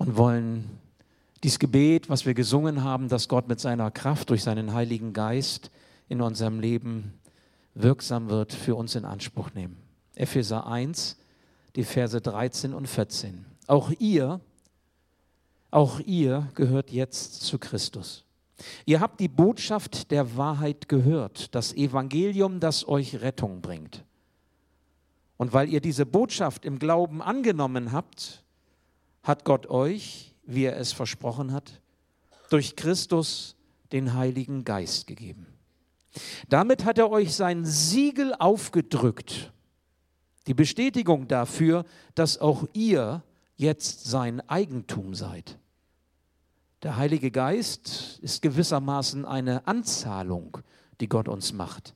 und wollen dieses Gebet, was wir gesungen haben, dass Gott mit seiner Kraft durch seinen Heiligen Geist in unserem Leben wirksam wird, für uns in Anspruch nehmen. Epheser 1, die Verse 13 und 14. Auch ihr, auch ihr gehört jetzt zu Christus. Ihr habt die Botschaft der Wahrheit gehört, das Evangelium, das euch Rettung bringt. Und weil ihr diese Botschaft im Glauben angenommen habt, hat Gott euch, wie er es versprochen hat, durch Christus den Heiligen Geist gegeben. Damit hat er euch sein Siegel aufgedrückt, die Bestätigung dafür, dass auch ihr jetzt sein Eigentum seid. Der Heilige Geist ist gewissermaßen eine Anzahlung, die Gott uns macht.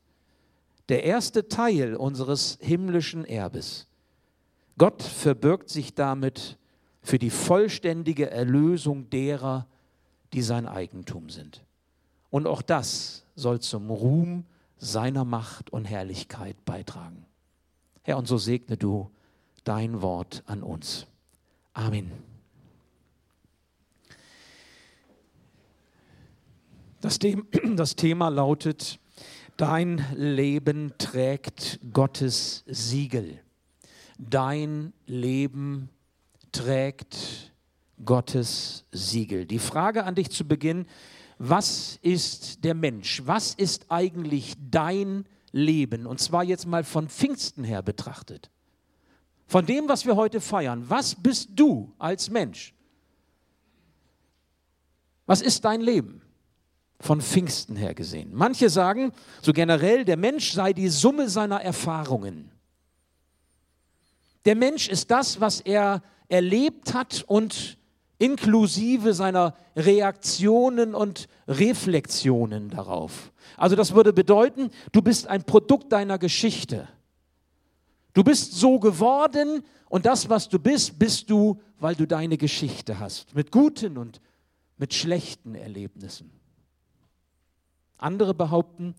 Der erste Teil unseres himmlischen Erbes. Gott verbirgt sich damit für die vollständige Erlösung derer, die sein Eigentum sind. Und auch das soll zum Ruhm seiner Macht und Herrlichkeit beitragen. Herr, und so segne du dein Wort an uns. Amen. Das, das Thema lautet, dein Leben trägt Gottes Siegel. Dein Leben trägt Gottes Siegel. Die Frage an dich zu Beginn, was ist der Mensch? Was ist eigentlich dein Leben? Und zwar jetzt mal von Pfingsten her betrachtet. Von dem, was wir heute feiern. Was bist du als Mensch? Was ist dein Leben? von Pfingsten her gesehen. Manche sagen so generell, der Mensch sei die Summe seiner Erfahrungen. Der Mensch ist das, was er erlebt hat und inklusive seiner Reaktionen und Reflexionen darauf. Also das würde bedeuten, du bist ein Produkt deiner Geschichte. Du bist so geworden und das, was du bist, bist du, weil du deine Geschichte hast, mit guten und mit schlechten Erlebnissen. Andere behaupten,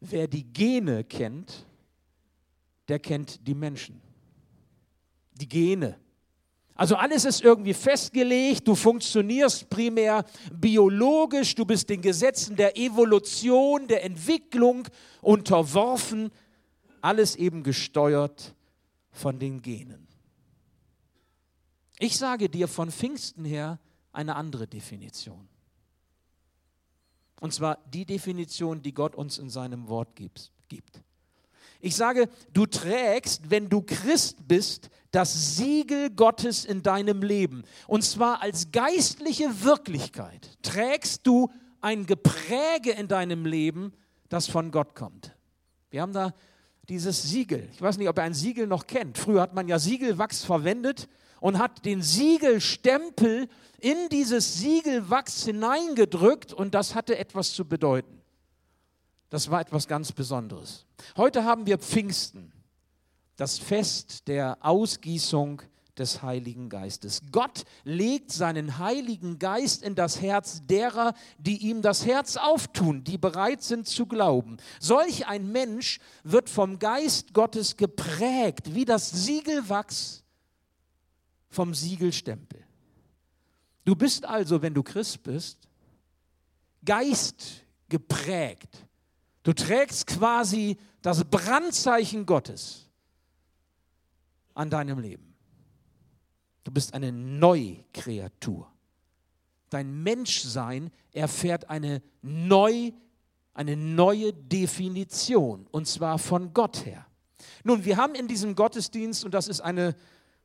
wer die Gene kennt, der kennt die Menschen. Die Gene. Also alles ist irgendwie festgelegt, du funktionierst primär biologisch, du bist den Gesetzen der Evolution, der Entwicklung unterworfen, alles eben gesteuert von den Genen. Ich sage dir von Pfingsten her eine andere Definition. Und zwar die Definition, die Gott uns in seinem Wort gibt. Ich sage, du trägst, wenn du Christ bist, das Siegel Gottes in deinem Leben. Und zwar als geistliche Wirklichkeit trägst du ein Gepräge in deinem Leben, das von Gott kommt. Wir haben da dieses Siegel. Ich weiß nicht, ob ihr ein Siegel noch kennt. Früher hat man ja Siegelwachs verwendet und hat den Siegelstempel in dieses Siegelwachs hineingedrückt und das hatte etwas zu bedeuten. Das war etwas ganz Besonderes. Heute haben wir Pfingsten, das Fest der Ausgießung des Heiligen Geistes. Gott legt seinen Heiligen Geist in das Herz derer, die ihm das Herz auftun, die bereit sind zu glauben. Solch ein Mensch wird vom Geist Gottes geprägt, wie das Siegelwachs vom Siegelstempel. Du bist also, wenn du Christ bist, Geist geprägt. Du trägst quasi das Brandzeichen Gottes an deinem Leben. Du bist eine Neukreatur. Dein Menschsein erfährt eine, neu, eine neue Definition, und zwar von Gott her. Nun, wir haben in diesem Gottesdienst, und das ist eine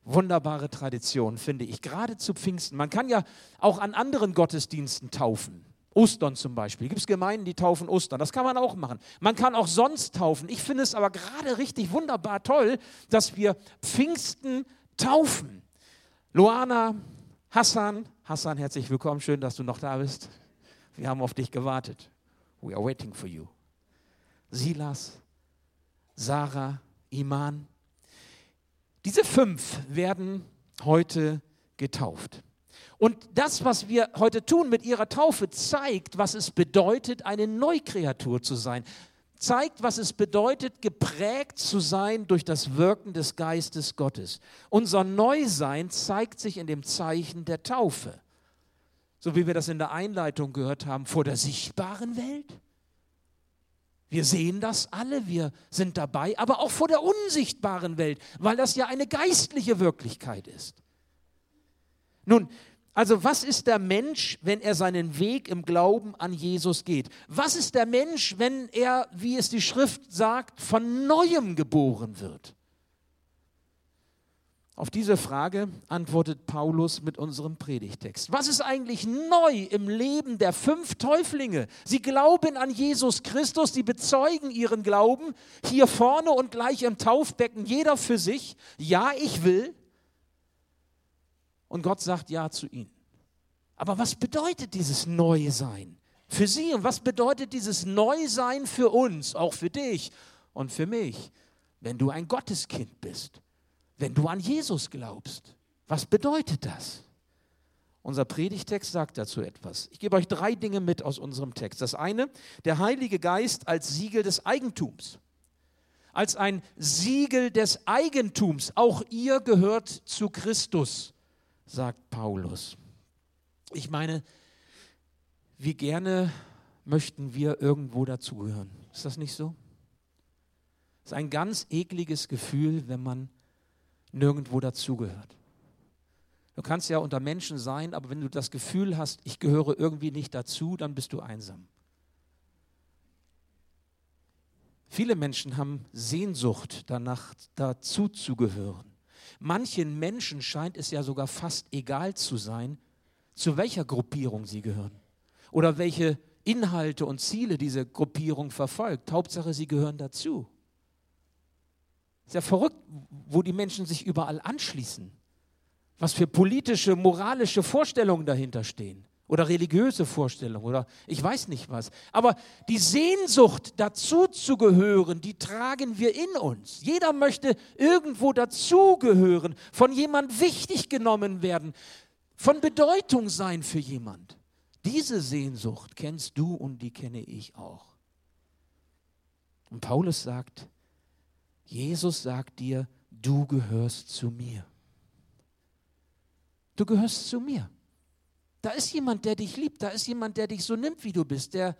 wunderbare Tradition, finde ich, gerade zu Pfingsten. Man kann ja auch an anderen Gottesdiensten taufen. Ostern zum Beispiel. Gibt es Gemeinden, die taufen Ostern? Das kann man auch machen. Man kann auch sonst taufen. Ich finde es aber gerade richtig wunderbar toll, dass wir Pfingsten taufen. Luana, Hassan, Hassan, herzlich willkommen. Schön, dass du noch da bist. Wir haben auf dich gewartet. We are waiting for you. Silas, Sarah, Iman, diese fünf werden heute getauft. Und das, was wir heute tun mit ihrer Taufe, zeigt, was es bedeutet, eine Neukreatur zu sein. zeigt, was es bedeutet, geprägt zu sein durch das Wirken des Geistes Gottes. Unser Neusein zeigt sich in dem Zeichen der Taufe. So wie wir das in der Einleitung gehört haben, vor der sichtbaren Welt. Wir sehen das alle, wir sind dabei, aber auch vor der unsichtbaren Welt, weil das ja eine geistliche Wirklichkeit ist. Nun, also was ist der Mensch, wenn er seinen Weg im Glauben an Jesus geht? Was ist der Mensch, wenn er, wie es die Schrift sagt, von neuem geboren wird? Auf diese Frage antwortet Paulus mit unserem Predigtext. Was ist eigentlich neu im Leben der fünf Täuflinge? Sie glauben an Jesus Christus, sie bezeugen ihren Glauben hier vorne und gleich im Taufbecken, jeder für sich. Ja, ich will. Und Gott sagt Ja zu ihnen. Aber was bedeutet dieses Neusein für sie und was bedeutet dieses Neusein für uns, auch für dich und für mich, wenn du ein Gotteskind bist? wenn du an Jesus glaubst. Was bedeutet das? Unser Predigtext sagt dazu etwas. Ich gebe euch drei Dinge mit aus unserem Text. Das eine, der Heilige Geist als Siegel des Eigentums. Als ein Siegel des Eigentums. Auch ihr gehört zu Christus, sagt Paulus. Ich meine, wie gerne möchten wir irgendwo dazugehören. Ist das nicht so? Es ist ein ganz ekliges Gefühl, wenn man nirgendwo dazugehört. Du kannst ja unter Menschen sein, aber wenn du das Gefühl hast, ich gehöre irgendwie nicht dazu, dann bist du einsam. Viele Menschen haben Sehnsucht danach, dazu zu gehören. Manchen Menschen scheint es ja sogar fast egal zu sein, zu welcher Gruppierung sie gehören oder welche Inhalte und Ziele diese Gruppierung verfolgt. Hauptsache, sie gehören dazu. Ist ja verrückt, wo die Menschen sich überall anschließen. Was für politische, moralische Vorstellungen dahinter stehen. Oder religiöse Vorstellungen oder ich weiß nicht was. Aber die Sehnsucht, dazu zu gehören, die tragen wir in uns. Jeder möchte irgendwo dazugehören, von jemand wichtig genommen werden, von Bedeutung sein für jemand. Diese Sehnsucht kennst du und die kenne ich auch. Und Paulus sagt, Jesus sagt dir, du gehörst zu mir. Du gehörst zu mir. Da ist jemand, der dich liebt, da ist jemand, der dich so nimmt, wie du bist, der,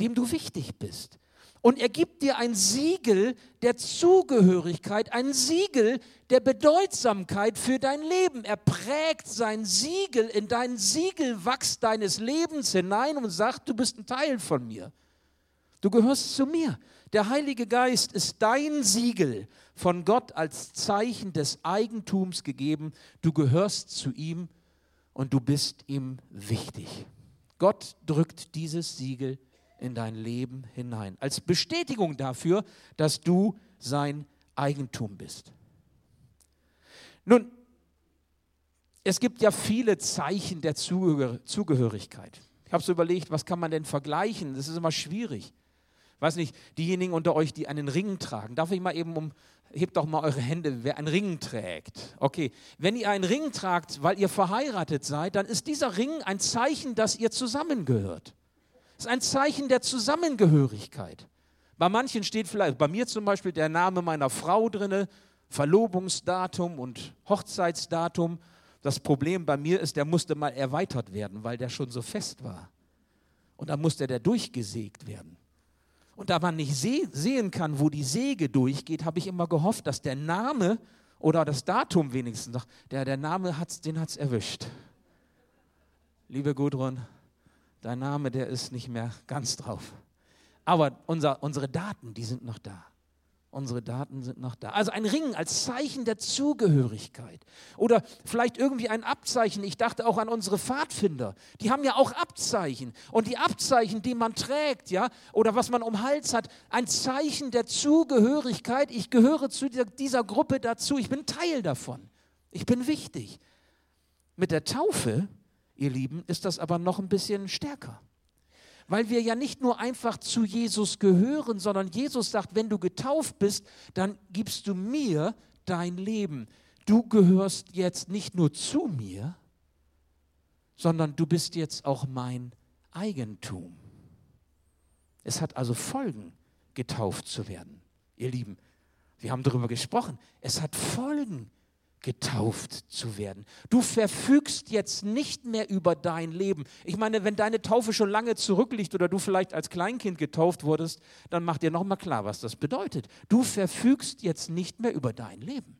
dem du wichtig bist. Und er gibt dir ein Siegel der Zugehörigkeit, ein Siegel der Bedeutsamkeit für dein Leben. Er prägt sein Siegel in dein Siegelwachs deines Lebens hinein und sagt, du bist ein Teil von mir. Du gehörst zu mir. Der Heilige Geist ist dein Siegel von Gott als Zeichen des Eigentums gegeben. Du gehörst zu ihm und du bist ihm wichtig. Gott drückt dieses Siegel in dein Leben hinein, als Bestätigung dafür, dass du sein Eigentum bist. Nun, es gibt ja viele Zeichen der Zugehörigkeit. Ich habe so überlegt, was kann man denn vergleichen? Das ist immer schwierig weiß nicht, diejenigen unter euch, die einen Ring tragen, darf ich mal eben um, hebt doch mal eure Hände, wer einen Ring trägt. Okay, wenn ihr einen Ring tragt, weil ihr verheiratet seid, dann ist dieser Ring ein Zeichen, dass ihr zusammengehört. Es ist ein Zeichen der Zusammengehörigkeit. Bei manchen steht vielleicht, bei mir zum Beispiel der Name meiner Frau drinne, Verlobungsdatum und Hochzeitsdatum. Das Problem bei mir ist, der musste mal erweitert werden, weil der schon so fest war. Und dann musste der durchgesägt werden. Und da man nicht sehen kann, wo die Säge durchgeht, habe ich immer gehofft, dass der Name oder das Datum wenigstens, der, der Name hat's, den hat es erwischt. Liebe Gudrun, dein Name, der ist nicht mehr ganz drauf. Aber unser, unsere Daten, die sind noch da. Unsere Daten sind noch da. Also ein Ring als Zeichen der Zugehörigkeit. Oder vielleicht irgendwie ein Abzeichen. Ich dachte auch an unsere Pfadfinder. Die haben ja auch Abzeichen. Und die Abzeichen, die man trägt, ja, oder was man um Hals hat, ein Zeichen der Zugehörigkeit. Ich gehöre zu dieser Gruppe dazu. Ich bin Teil davon. Ich bin wichtig. Mit der Taufe, ihr Lieben, ist das aber noch ein bisschen stärker weil wir ja nicht nur einfach zu Jesus gehören, sondern Jesus sagt, wenn du getauft bist, dann gibst du mir dein Leben. Du gehörst jetzt nicht nur zu mir, sondern du bist jetzt auch mein Eigentum. Es hat also Folgen, getauft zu werden. Ihr Lieben, wir haben darüber gesprochen. Es hat Folgen, getauft zu werden. Du verfügst jetzt nicht mehr über dein Leben. Ich meine, wenn deine Taufe schon lange zurückliegt oder du vielleicht als Kleinkind getauft wurdest, dann mach dir nochmal klar, was das bedeutet. Du verfügst jetzt nicht mehr über dein Leben.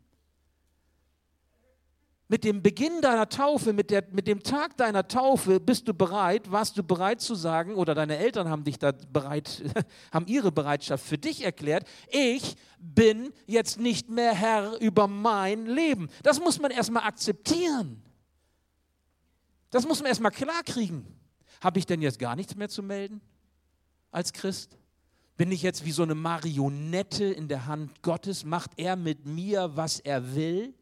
Mit dem Beginn deiner Taufe, mit, der, mit dem Tag deiner Taufe bist du bereit, warst du bereit zu sagen, oder deine Eltern haben dich da bereit, haben ihre Bereitschaft für dich erklärt, ich bin jetzt nicht mehr Herr über mein Leben. Das muss man erstmal akzeptieren. Das muss man erstmal klarkriegen. Habe ich denn jetzt gar nichts mehr zu melden als Christ? Bin ich jetzt wie so eine Marionette in der Hand Gottes? Macht er mit mir, was er will?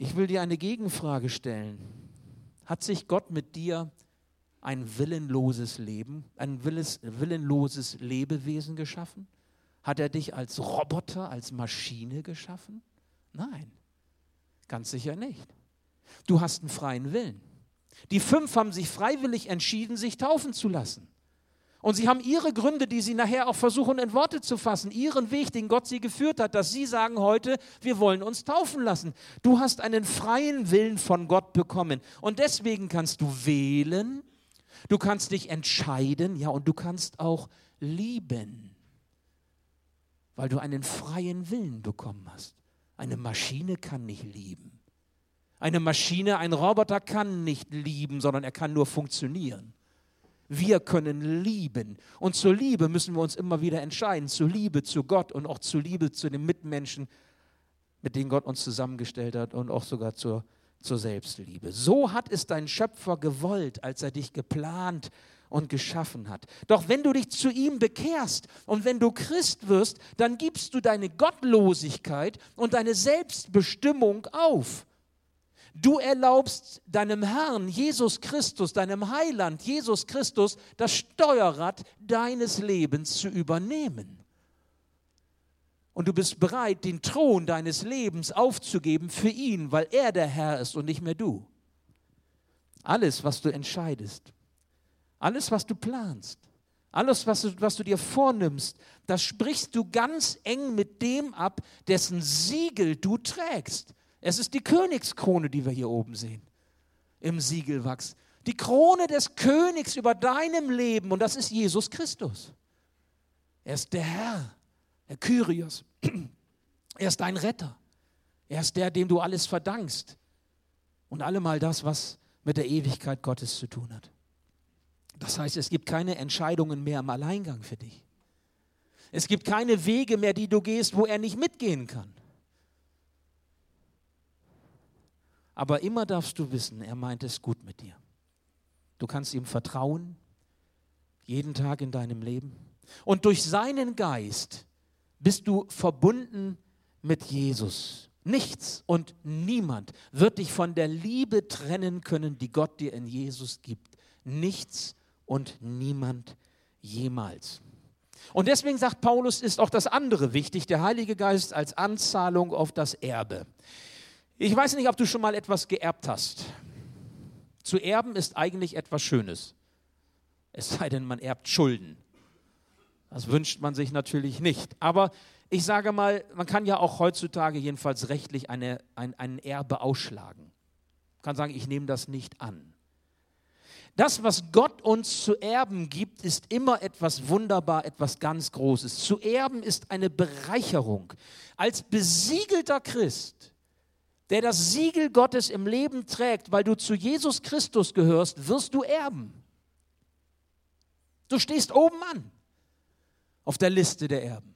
Ich will dir eine Gegenfrage stellen. Hat sich Gott mit dir ein willenloses Leben, ein willenloses Lebewesen geschaffen? Hat er dich als Roboter, als Maschine geschaffen? Nein, ganz sicher nicht. Du hast einen freien Willen. Die fünf haben sich freiwillig entschieden, sich taufen zu lassen. Und sie haben ihre Gründe, die sie nachher auch versuchen in Worte zu fassen, ihren Weg, den Gott sie geführt hat, dass sie sagen heute, wir wollen uns taufen lassen. Du hast einen freien Willen von Gott bekommen. Und deswegen kannst du wählen, du kannst dich entscheiden, ja, und du kannst auch lieben, weil du einen freien Willen bekommen hast. Eine Maschine kann nicht lieben. Eine Maschine, ein Roboter kann nicht lieben, sondern er kann nur funktionieren. Wir können lieben. Und zur Liebe müssen wir uns immer wieder entscheiden. Zur Liebe zu Gott und auch zur Liebe zu den Mitmenschen, mit denen Gott uns zusammengestellt hat und auch sogar zur, zur Selbstliebe. So hat es dein Schöpfer gewollt, als er dich geplant und geschaffen hat. Doch wenn du dich zu ihm bekehrst und wenn du Christ wirst, dann gibst du deine Gottlosigkeit und deine Selbstbestimmung auf. Du erlaubst deinem Herrn Jesus Christus, deinem Heiland Jesus Christus, das Steuerrad deines Lebens zu übernehmen. Und du bist bereit, den Thron deines Lebens aufzugeben für ihn, weil er der Herr ist und nicht mehr du. Alles, was du entscheidest, alles, was du planst, alles, was du, was du dir vornimmst, das sprichst du ganz eng mit dem ab, dessen Siegel du trägst. Es ist die Königskrone, die wir hier oben sehen, im Siegelwachs. Die Krone des Königs über deinem Leben und das ist Jesus Christus. Er ist der Herr, der Kyrios. Er ist dein Retter. Er ist der, dem du alles verdankst. Und allemal das, was mit der Ewigkeit Gottes zu tun hat. Das heißt, es gibt keine Entscheidungen mehr im Alleingang für dich. Es gibt keine Wege mehr, die du gehst, wo er nicht mitgehen kann. Aber immer darfst du wissen, er meint es gut mit dir. Du kannst ihm vertrauen, jeden Tag in deinem Leben. Und durch seinen Geist bist du verbunden mit Jesus. Nichts und niemand wird dich von der Liebe trennen können, die Gott dir in Jesus gibt. Nichts und niemand jemals. Und deswegen sagt Paulus, ist auch das andere wichtig, der Heilige Geist als Anzahlung auf das Erbe. Ich weiß nicht, ob du schon mal etwas geerbt hast. Zu erben ist eigentlich etwas Schönes. Es sei denn, man erbt Schulden. Das wünscht man sich natürlich nicht. Aber ich sage mal, man kann ja auch heutzutage jedenfalls rechtlich eine, ein, ein Erbe ausschlagen. Man kann sagen, ich nehme das nicht an. Das, was Gott uns zu erben gibt, ist immer etwas wunderbar, etwas ganz Großes. Zu erben ist eine Bereicherung. Als besiegelter Christ der das Siegel Gottes im Leben trägt, weil du zu Jesus Christus gehörst, wirst du erben. Du stehst oben an auf der Liste der Erben.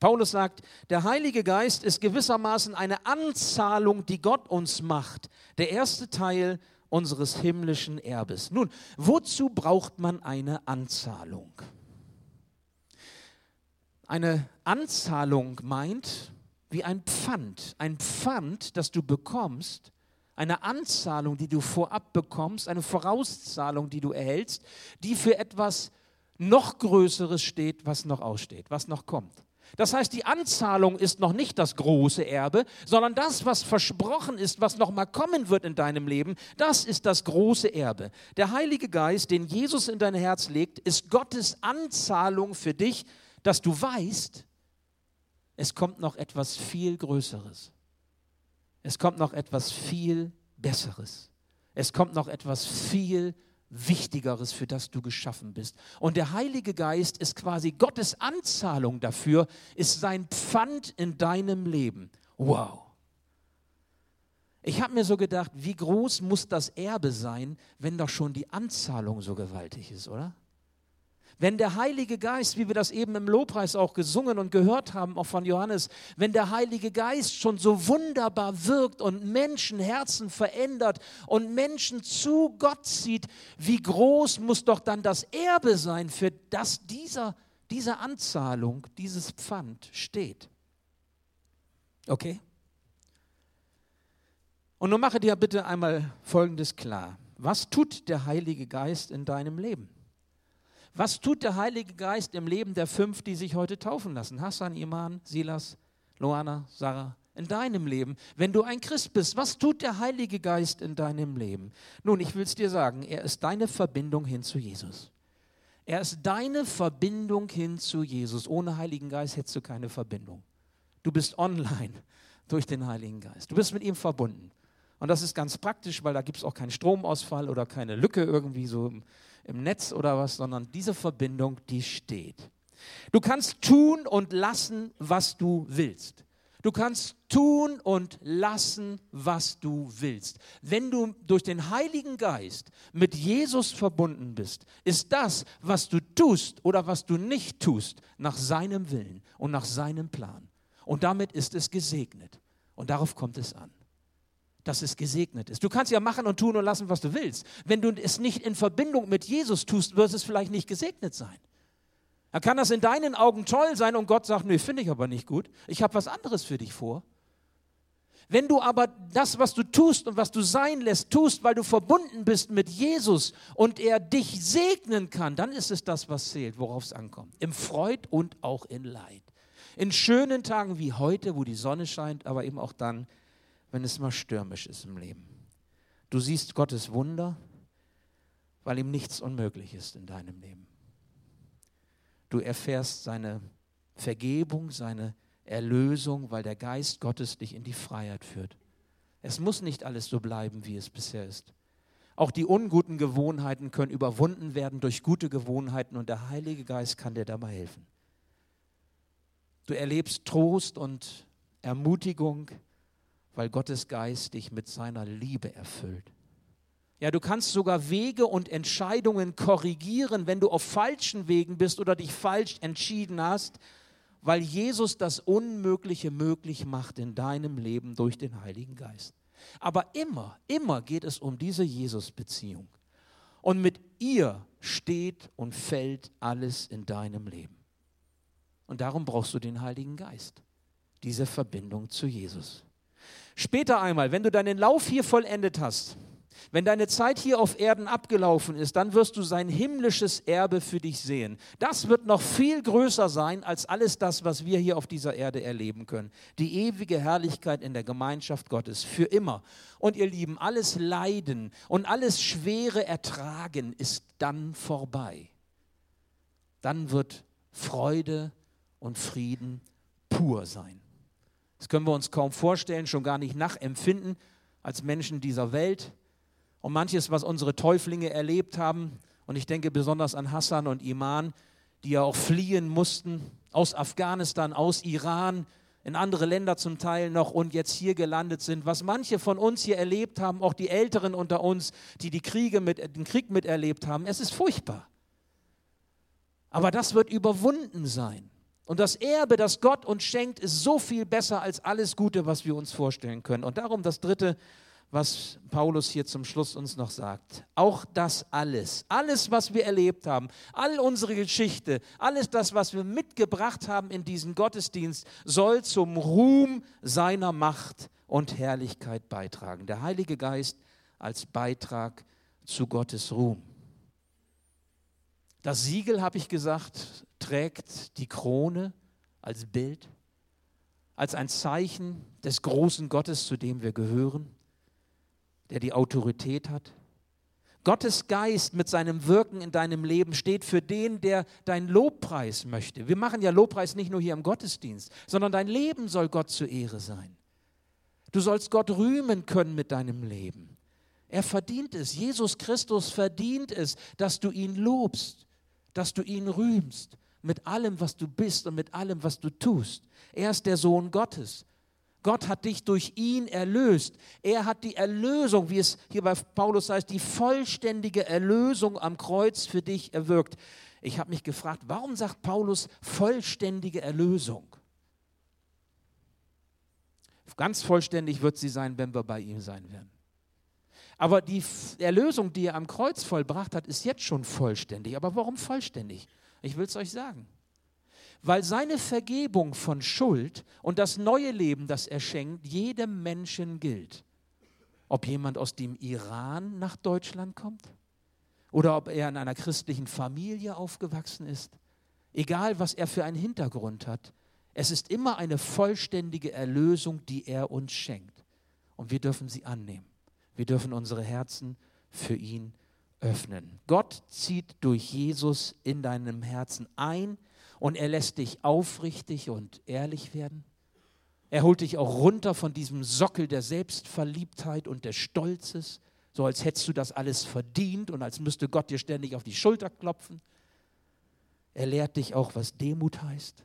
Paulus sagt, der Heilige Geist ist gewissermaßen eine Anzahlung, die Gott uns macht. Der erste Teil unseres himmlischen Erbes. Nun, wozu braucht man eine Anzahlung? Eine Anzahlung meint, wie ein Pfand. Ein Pfand, das du bekommst, eine Anzahlung, die du vorab bekommst, eine Vorauszahlung, die du erhältst, die für etwas noch Größeres steht, was noch aussteht, was noch kommt. Das heißt, die Anzahlung ist noch nicht das große Erbe, sondern das, was versprochen ist, was noch mal kommen wird in deinem Leben, das ist das große Erbe. Der Heilige Geist, den Jesus in dein Herz legt, ist Gottes Anzahlung für dich, dass du weißt, es kommt noch etwas viel Größeres. Es kommt noch etwas viel Besseres. Es kommt noch etwas viel Wichtigeres, für das du geschaffen bist. Und der Heilige Geist ist quasi Gottes Anzahlung dafür, ist sein Pfand in deinem Leben. Wow. Ich habe mir so gedacht, wie groß muss das Erbe sein, wenn doch schon die Anzahlung so gewaltig ist, oder? Wenn der Heilige Geist, wie wir das eben im Lobpreis auch gesungen und gehört haben, auch von Johannes, wenn der Heilige Geist schon so wunderbar wirkt und Menschenherzen verändert und Menschen zu Gott zieht, wie groß muss doch dann das Erbe sein, für das dieser, diese Anzahlung, dieses Pfand steht. Okay? Und nun mache dir bitte einmal Folgendes klar. Was tut der Heilige Geist in deinem Leben? Was tut der Heilige Geist im Leben der fünf, die sich heute taufen lassen? Hassan, Iman, Silas, Loana, Sarah. In deinem Leben, wenn du ein Christ bist, was tut der Heilige Geist in deinem Leben? Nun, ich will es dir sagen, er ist deine Verbindung hin zu Jesus. Er ist deine Verbindung hin zu Jesus. Ohne Heiligen Geist hättest du keine Verbindung. Du bist online durch den Heiligen Geist. Du bist mit ihm verbunden. Und das ist ganz praktisch, weil da gibt es auch keinen Stromausfall oder keine Lücke irgendwie so im, Netz oder was, sondern diese Verbindung, die steht. Du kannst tun und lassen, was du willst. Du kannst tun und lassen, was du willst. Wenn du durch den Heiligen Geist mit Jesus verbunden bist, ist das, was du tust oder was du nicht tust, nach seinem Willen und nach seinem Plan. Und damit ist es gesegnet. Und darauf kommt es an dass es gesegnet ist. Du kannst ja machen und tun und lassen, was du willst. Wenn du es nicht in Verbindung mit Jesus tust, wird es vielleicht nicht gesegnet sein. Da kann das in deinen Augen toll sein und Gott sagt, nee, finde ich aber nicht gut. Ich habe was anderes für dich vor. Wenn du aber das, was du tust und was du sein lässt, tust, weil du verbunden bist mit Jesus und er dich segnen kann, dann ist es das, was zählt, worauf es ankommt. Im Freud und auch in Leid. In schönen Tagen wie heute, wo die Sonne scheint, aber eben auch dann, wenn es mal stürmisch ist im Leben. Du siehst Gottes Wunder, weil ihm nichts unmöglich ist in deinem Leben. Du erfährst seine Vergebung, seine Erlösung, weil der Geist Gottes dich in die Freiheit führt. Es muss nicht alles so bleiben, wie es bisher ist. Auch die unguten Gewohnheiten können überwunden werden durch gute Gewohnheiten und der Heilige Geist kann dir dabei helfen. Du erlebst Trost und Ermutigung, weil Gottes Geist dich mit seiner Liebe erfüllt. Ja, du kannst sogar Wege und Entscheidungen korrigieren, wenn du auf falschen Wegen bist oder dich falsch entschieden hast, weil Jesus das Unmögliche möglich macht in deinem Leben durch den Heiligen Geist. Aber immer, immer geht es um diese Jesus-Beziehung. Und mit ihr steht und fällt alles in deinem Leben. Und darum brauchst du den Heiligen Geist, diese Verbindung zu Jesus. Später einmal, wenn du deinen Lauf hier vollendet hast, wenn deine Zeit hier auf Erden abgelaufen ist, dann wirst du sein himmlisches Erbe für dich sehen. Das wird noch viel größer sein als alles das, was wir hier auf dieser Erde erleben können. Die ewige Herrlichkeit in der Gemeinschaft Gottes für immer. Und ihr Lieben, alles Leiden und alles schwere Ertragen ist dann vorbei. Dann wird Freude und Frieden pur sein. Das können wir uns kaum vorstellen, schon gar nicht nachempfinden als Menschen dieser Welt. Und manches, was unsere Täuflinge erlebt haben, und ich denke besonders an Hassan und Iman, die ja auch fliehen mussten aus Afghanistan, aus Iran, in andere Länder zum Teil noch und jetzt hier gelandet sind. Was manche von uns hier erlebt haben, auch die Älteren unter uns, die, die Kriege mit, den Krieg miterlebt haben, es ist furchtbar. Aber das wird überwunden sein. Und das Erbe, das Gott uns schenkt, ist so viel besser als alles Gute, was wir uns vorstellen können. Und darum das Dritte, was Paulus hier zum Schluss uns noch sagt. Auch das alles, alles, was wir erlebt haben, all unsere Geschichte, alles das, was wir mitgebracht haben in diesen Gottesdienst, soll zum Ruhm seiner Macht und Herrlichkeit beitragen. Der Heilige Geist als Beitrag zu Gottes Ruhm. Das Siegel, habe ich gesagt, trägt die Krone als Bild, als ein Zeichen des großen Gottes, zu dem wir gehören, der die Autorität hat. Gottes Geist mit seinem Wirken in deinem Leben steht für den, der dein Lobpreis möchte. Wir machen ja Lobpreis nicht nur hier im Gottesdienst, sondern dein Leben soll Gott zur Ehre sein. Du sollst Gott rühmen können mit deinem Leben. Er verdient es. Jesus Christus verdient es, dass du ihn lobst, dass du ihn rühmst mit allem, was du bist und mit allem, was du tust. Er ist der Sohn Gottes. Gott hat dich durch ihn erlöst. Er hat die Erlösung, wie es hier bei Paulus heißt, die vollständige Erlösung am Kreuz für dich erwirkt. Ich habe mich gefragt, warum sagt Paulus vollständige Erlösung? Ganz vollständig wird sie sein, wenn wir bei ihm sein werden. Aber die Erlösung, die er am Kreuz vollbracht hat, ist jetzt schon vollständig. Aber warum vollständig? Ich will es euch sagen. Weil seine Vergebung von Schuld und das neue Leben, das er schenkt, jedem Menschen gilt. Ob jemand aus dem Iran nach Deutschland kommt oder ob er in einer christlichen Familie aufgewachsen ist, egal was er für einen Hintergrund hat, es ist immer eine vollständige Erlösung, die er uns schenkt. Und wir dürfen sie annehmen. Wir dürfen unsere Herzen für ihn öffnen. Gott zieht durch Jesus in deinem Herzen ein und er lässt dich aufrichtig und ehrlich werden. Er holt dich auch runter von diesem Sockel der Selbstverliebtheit und des Stolzes, so als hättest du das alles verdient und als müsste Gott dir ständig auf die Schulter klopfen. Er lehrt dich auch, was Demut heißt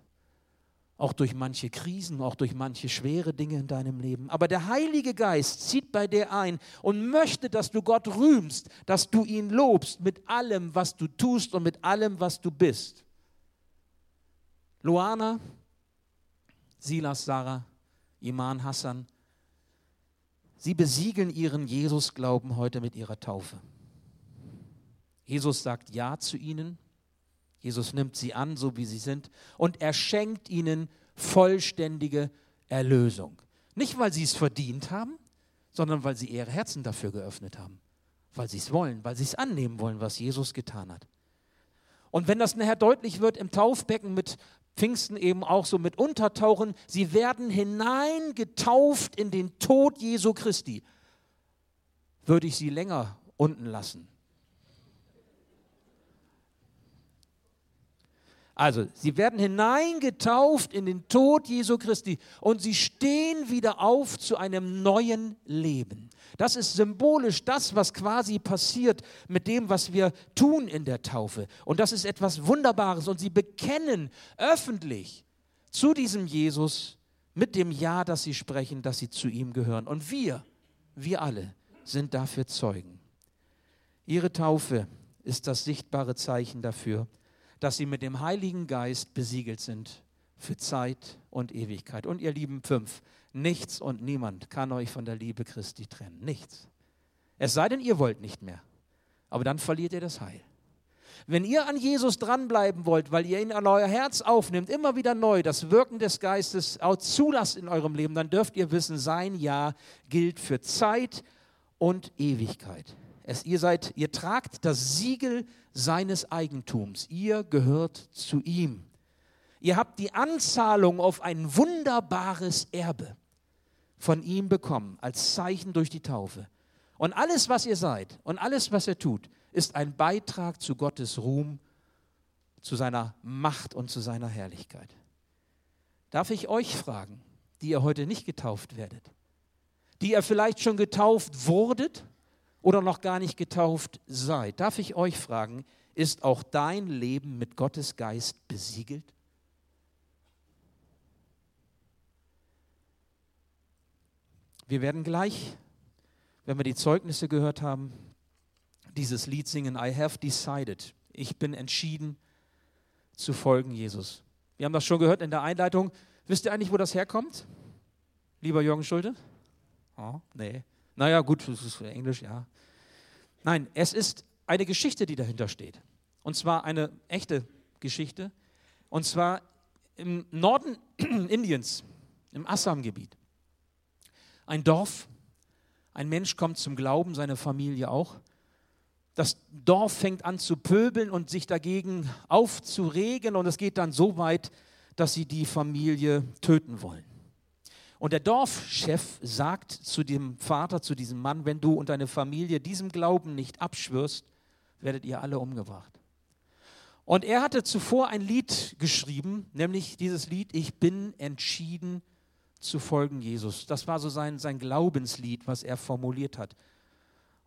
auch durch manche Krisen, auch durch manche schwere Dinge in deinem Leben. Aber der Heilige Geist zieht bei dir ein und möchte, dass du Gott rühmst, dass du ihn lobst mit allem, was du tust und mit allem, was du bist. Luana, Silas, Sarah, Iman, Hassan, sie besiegeln ihren Jesus-Glauben heute mit ihrer Taufe. Jesus sagt Ja zu ihnen Jesus nimmt sie an, so wie sie sind, und er schenkt ihnen vollständige Erlösung. Nicht, weil sie es verdient haben, sondern weil sie ihre Herzen dafür geöffnet haben, weil sie es wollen, weil sie es annehmen wollen, was Jesus getan hat. Und wenn das nachher deutlich wird im Taufbecken mit Pfingsten eben auch so mit Untertauchen, sie werden hineingetauft in den Tod Jesu Christi, würde ich sie länger unten lassen Also, sie werden hineingetauft in den Tod Jesu Christi und sie stehen wieder auf zu einem neuen Leben. Das ist symbolisch das, was quasi passiert mit dem, was wir tun in der Taufe. Und das ist etwas Wunderbares. Und sie bekennen öffentlich zu diesem Jesus mit dem Ja, das sie sprechen, dass sie zu ihm gehören. Und wir, wir alle sind dafür Zeugen. Ihre Taufe ist das sichtbare Zeichen dafür, dass sie mit dem Heiligen Geist besiegelt sind für Zeit und Ewigkeit. Und ihr lieben fünf, nichts und niemand kann euch von der Liebe Christi trennen. Nichts. Es sei denn, ihr wollt nicht mehr. Aber dann verliert ihr das Heil. Wenn ihr an Jesus dranbleiben wollt, weil ihr ihn an euer Herz aufnimmt, immer wieder neu das Wirken des Geistes auch zulasst in eurem Leben, dann dürft ihr wissen, sein Ja gilt für Zeit und Ewigkeit. Es, ihr seid, ihr tragt das Siegel seines Eigentums. Ihr gehört zu ihm. Ihr habt die Anzahlung auf ein wunderbares Erbe von ihm bekommen, als Zeichen durch die Taufe. Und alles, was ihr seid und alles, was ihr tut, ist ein Beitrag zu Gottes Ruhm, zu seiner Macht und zu seiner Herrlichkeit. Darf ich euch fragen, die ihr heute nicht getauft werdet, die ihr vielleicht schon getauft wurdet, oder noch gar nicht getauft seid, darf ich euch fragen, ist auch dein Leben mit Gottes Geist besiegelt? Wir werden gleich, wenn wir die Zeugnisse gehört haben, dieses Lied singen, I have decided. Ich bin entschieden zu folgen Jesus. Wir haben das schon gehört in der Einleitung. Wisst ihr eigentlich, wo das herkommt? Lieber Jürgen Schulte? Oh, nee. Naja, gut, das ist Englisch, ja. Nein, es ist eine Geschichte, die dahinter steht. Und zwar eine echte Geschichte. Und zwar im Norden Indiens, im Assam-Gebiet. Ein Dorf, ein Mensch kommt zum Glauben, seine Familie auch. Das Dorf fängt an zu pöbeln und sich dagegen aufzuregen und es geht dann so weit, dass sie die Familie töten wollen. Und der Dorfchef sagt zu dem Vater, zu diesem Mann, wenn du und deine Familie diesem Glauben nicht abschwörst, werdet ihr alle umgebracht. Und er hatte zuvor ein Lied geschrieben, nämlich dieses Lied, ich bin entschieden zu folgen Jesus. Das war so sein, sein Glaubenslied, was er formuliert hat.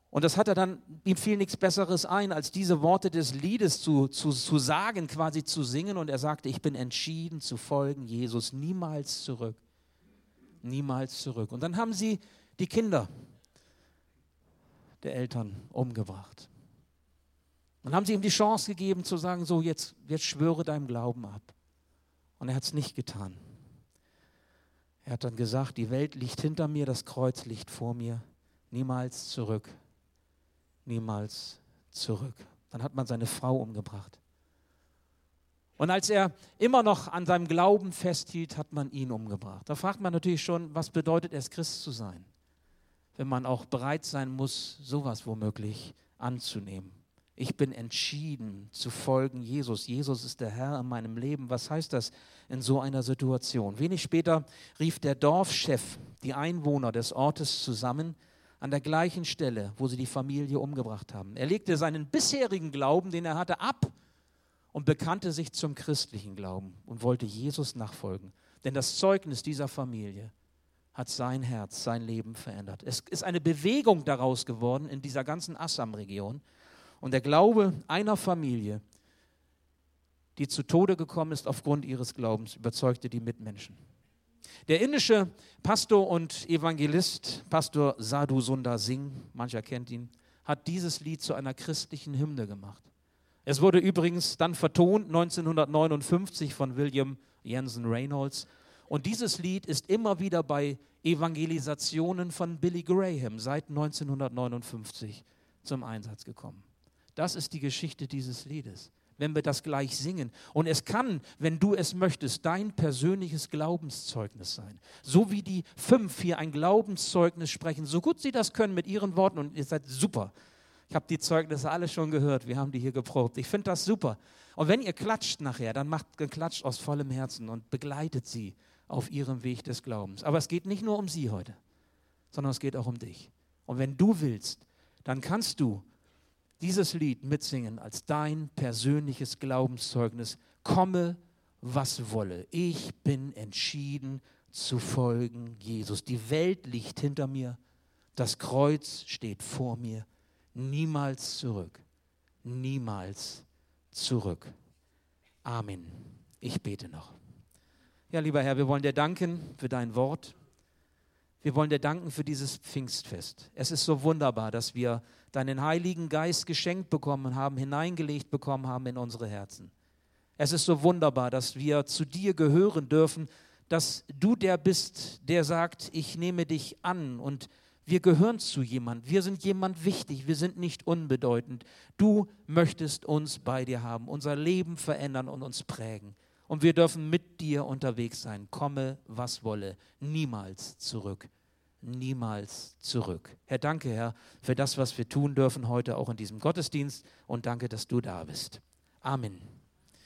Und das hat er dann, ihm fiel nichts Besseres ein, als diese Worte des Liedes zu, zu, zu sagen, quasi zu singen. Und er sagte, ich bin entschieden zu folgen Jesus, niemals zurück niemals zurück. Und dann haben sie die Kinder der Eltern umgebracht. Dann haben sie ihm die Chance gegeben zu sagen, so jetzt, jetzt schwöre deinem Glauben ab. Und er hat es nicht getan. Er hat dann gesagt, die Welt liegt hinter mir, das Kreuz liegt vor mir, niemals zurück, niemals zurück. Dann hat man seine Frau umgebracht. Und als er immer noch an seinem Glauben festhielt, hat man ihn umgebracht. Da fragt man natürlich schon, was bedeutet es, Christ zu sein? Wenn man auch bereit sein muss, sowas womöglich anzunehmen. Ich bin entschieden zu folgen Jesus. Jesus ist der Herr in meinem Leben. Was heißt das in so einer Situation? Wenig später rief der Dorfchef die Einwohner des Ortes zusammen an der gleichen Stelle, wo sie die Familie umgebracht haben. Er legte seinen bisherigen Glauben, den er hatte, ab und bekannte sich zum christlichen Glauben und wollte Jesus nachfolgen. Denn das Zeugnis dieser Familie hat sein Herz, sein Leben verändert. Es ist eine Bewegung daraus geworden in dieser ganzen Assam-Region. Und der Glaube einer Familie, die zu Tode gekommen ist aufgrund ihres Glaubens, überzeugte die Mitmenschen. Der indische Pastor und Evangelist, Pastor Sadhu Sundar Singh, mancher kennt ihn, hat dieses Lied zu einer christlichen Hymne gemacht. Es wurde übrigens dann vertont 1959 von William Jensen Reynolds. Und dieses Lied ist immer wieder bei Evangelisationen von Billy Graham seit 1959 zum Einsatz gekommen. Das ist die Geschichte dieses Liedes, wenn wir das gleich singen. Und es kann, wenn du es möchtest, dein persönliches Glaubenszeugnis sein. So wie die fünf hier ein Glaubenszeugnis sprechen, so gut sie das können mit ihren Worten. Und ihr seid super. Ich habe die Zeugnisse alle schon gehört. Wir haben die hier geprobt. Ich finde das super. Und wenn ihr klatscht nachher, dann macht geklatscht aus vollem Herzen und begleitet sie auf ihrem Weg des Glaubens. Aber es geht nicht nur um sie heute, sondern es geht auch um dich. Und wenn du willst, dann kannst du dieses Lied mitsingen als dein persönliches Glaubenszeugnis. Komme, was wolle. Ich bin entschieden zu folgen Jesus. Die Welt liegt hinter mir. Das Kreuz steht vor mir niemals zurück. Niemals zurück. Amen. Ich bete noch. Ja, lieber Herr, wir wollen dir danken für dein Wort. Wir wollen dir danken für dieses Pfingstfest. Es ist so wunderbar, dass wir deinen Heiligen Geist geschenkt bekommen haben, hineingelegt bekommen haben in unsere Herzen. Es ist so wunderbar, dass wir zu dir gehören dürfen, dass du der bist, der sagt, ich nehme dich an und wir gehören zu jemand. Wir sind jemand wichtig. Wir sind nicht unbedeutend. Du möchtest uns bei dir haben, unser Leben verändern und uns prägen. Und wir dürfen mit dir unterwegs sein. Komme, was wolle. Niemals zurück. Niemals zurück. Herr, danke, Herr, für das, was wir tun dürfen heute auch in diesem Gottesdienst. Und danke, dass du da bist. Amen.